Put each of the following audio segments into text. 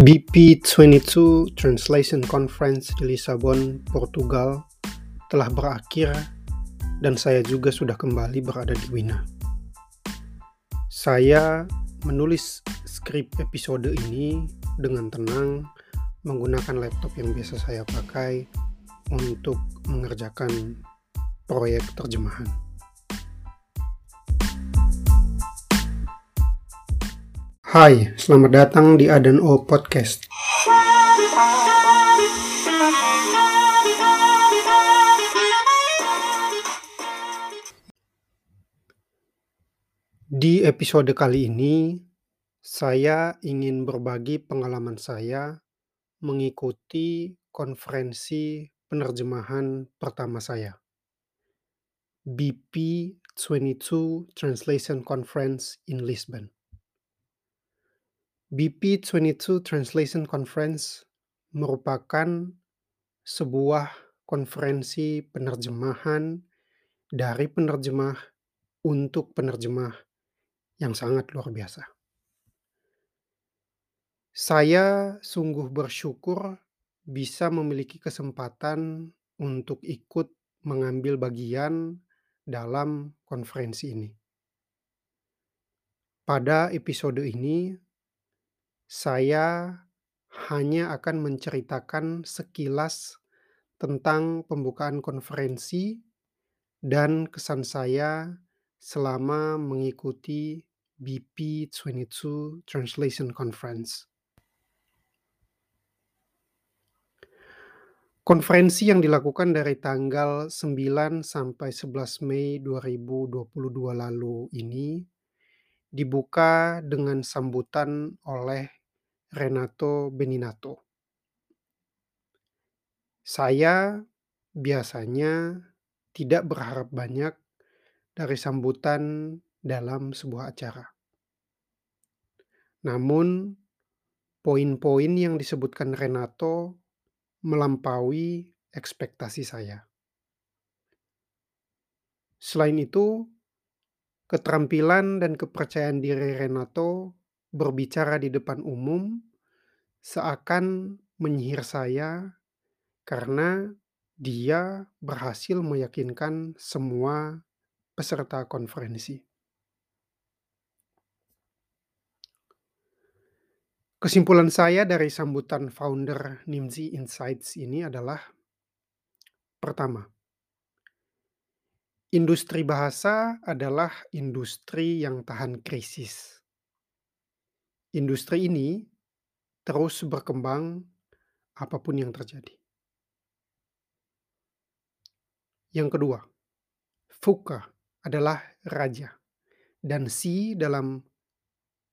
BP22 Translation Conference di Lisabon, Portugal telah berakhir dan saya juga sudah kembali berada di Wina. Saya menulis skrip episode ini dengan tenang menggunakan laptop yang biasa saya pakai untuk mengerjakan proyek terjemahan. Hai, selamat datang di Adan O Podcast. Di episode kali ini, saya ingin berbagi pengalaman saya mengikuti konferensi penerjemahan pertama saya. BP 22 Translation Conference in Lisbon. BP22 Translation Conference merupakan sebuah konferensi penerjemahan dari penerjemah untuk penerjemah yang sangat luar biasa. Saya sungguh bersyukur bisa memiliki kesempatan untuk ikut mengambil bagian dalam konferensi ini. Pada episode ini, saya hanya akan menceritakan sekilas tentang pembukaan konferensi dan kesan saya selama mengikuti BP22 Translation Conference. Konferensi yang dilakukan dari tanggal 9 sampai 11 Mei 2022 lalu ini dibuka dengan sambutan oleh Renato Beninato. Saya biasanya tidak berharap banyak dari sambutan dalam sebuah acara. Namun, poin-poin yang disebutkan Renato melampaui ekspektasi saya. Selain itu, keterampilan dan kepercayaan diri Renato berbicara di depan umum seakan menyihir saya karena dia berhasil meyakinkan semua peserta konferensi. Kesimpulan saya dari sambutan founder Nimzi Insights ini adalah pertama, industri bahasa adalah industri yang tahan krisis. Industri ini terus berkembang apa pun yang terjadi. Yang kedua, Fuka adalah raja dan si dalam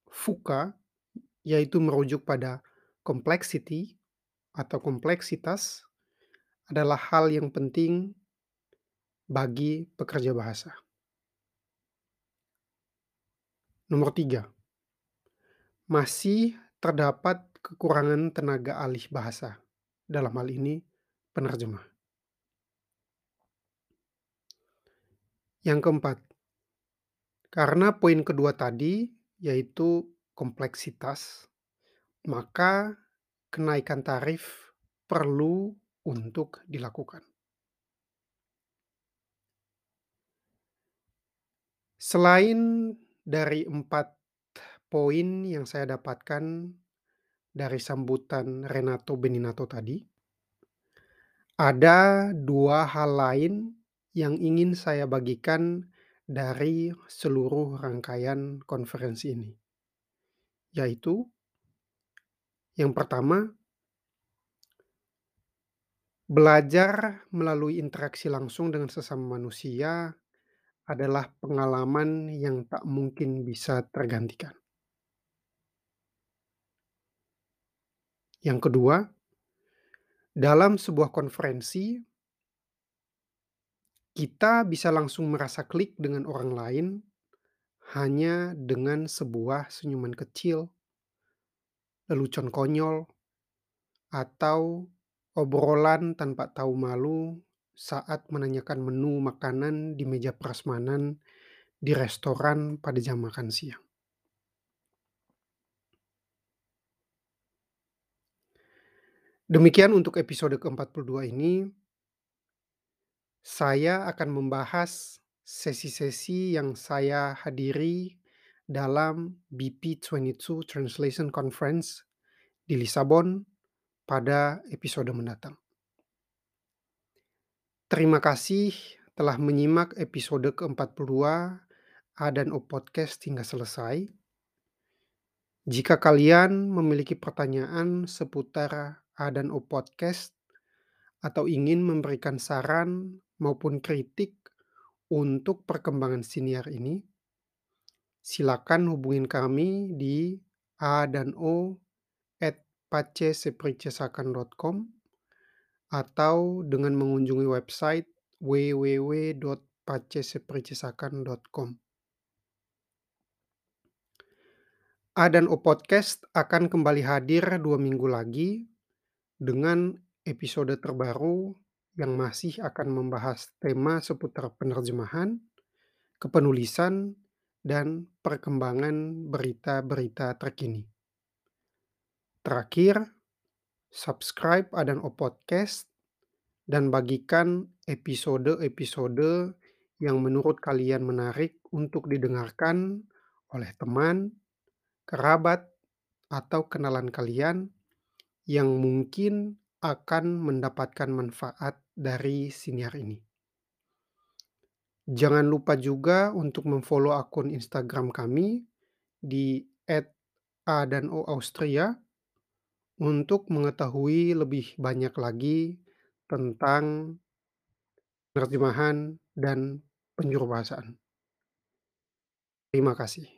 Fuka yaitu merujuk pada complexity atau kompleksitas adalah hal yang penting bagi pekerja bahasa. Nomor tiga, masih terdapat kekurangan tenaga alih bahasa, dalam hal ini penerjemah. Yang keempat, karena poin kedua tadi yaitu kompleksitas, maka kenaikan tarif perlu untuk dilakukan. Selain dari empat poin yang saya dapatkan dari sambutan Renato Beninato tadi, ada dua hal lain yang ingin saya bagikan dari seluruh rangkaian konferensi ini. Yaitu yang pertama, belajar melalui interaksi langsung dengan sesama manusia adalah pengalaman yang tak mungkin bisa tergantikan. Yang kedua, dalam sebuah konferensi, kita bisa langsung merasa klik dengan orang lain hanya dengan sebuah senyuman kecil, lelucon konyol, atau obrolan tanpa tahu malu saat menanyakan menu makanan di meja prasmanan di restoran pada jam makan siang. Demikian untuk episode ke-42 ini. Saya akan membahas sesi-sesi yang saya hadiri dalam BP22 Translation Conference di Lisabon pada episode mendatang. Terima kasih telah menyimak episode ke-42 A dan O Podcast hingga selesai. Jika kalian memiliki pertanyaan seputar A dan O Podcast atau ingin memberikan saran maupun kritik untuk perkembangan siniar ini, silakan hubungin kami di a dan o at pacesepricesakan.com atau dengan mengunjungi website www.pacesepricesakan.com. A dan O Podcast akan kembali hadir dua minggu lagi dengan episode terbaru yang masih akan membahas tema seputar penerjemahan, kepenulisan, dan perkembangan berita-berita terkini. Terakhir, subscribe Adan O Podcast dan bagikan episode-episode yang menurut kalian menarik untuk didengarkan oleh teman, kerabat, atau kenalan kalian yang mungkin akan mendapatkan manfaat dari siniar ini. Jangan lupa juga untuk memfollow akun Instagram kami di @a_dan_o_austria untuk mengetahui lebih banyak lagi tentang penerjemahan dan penjuru bahasaan. Terima kasih.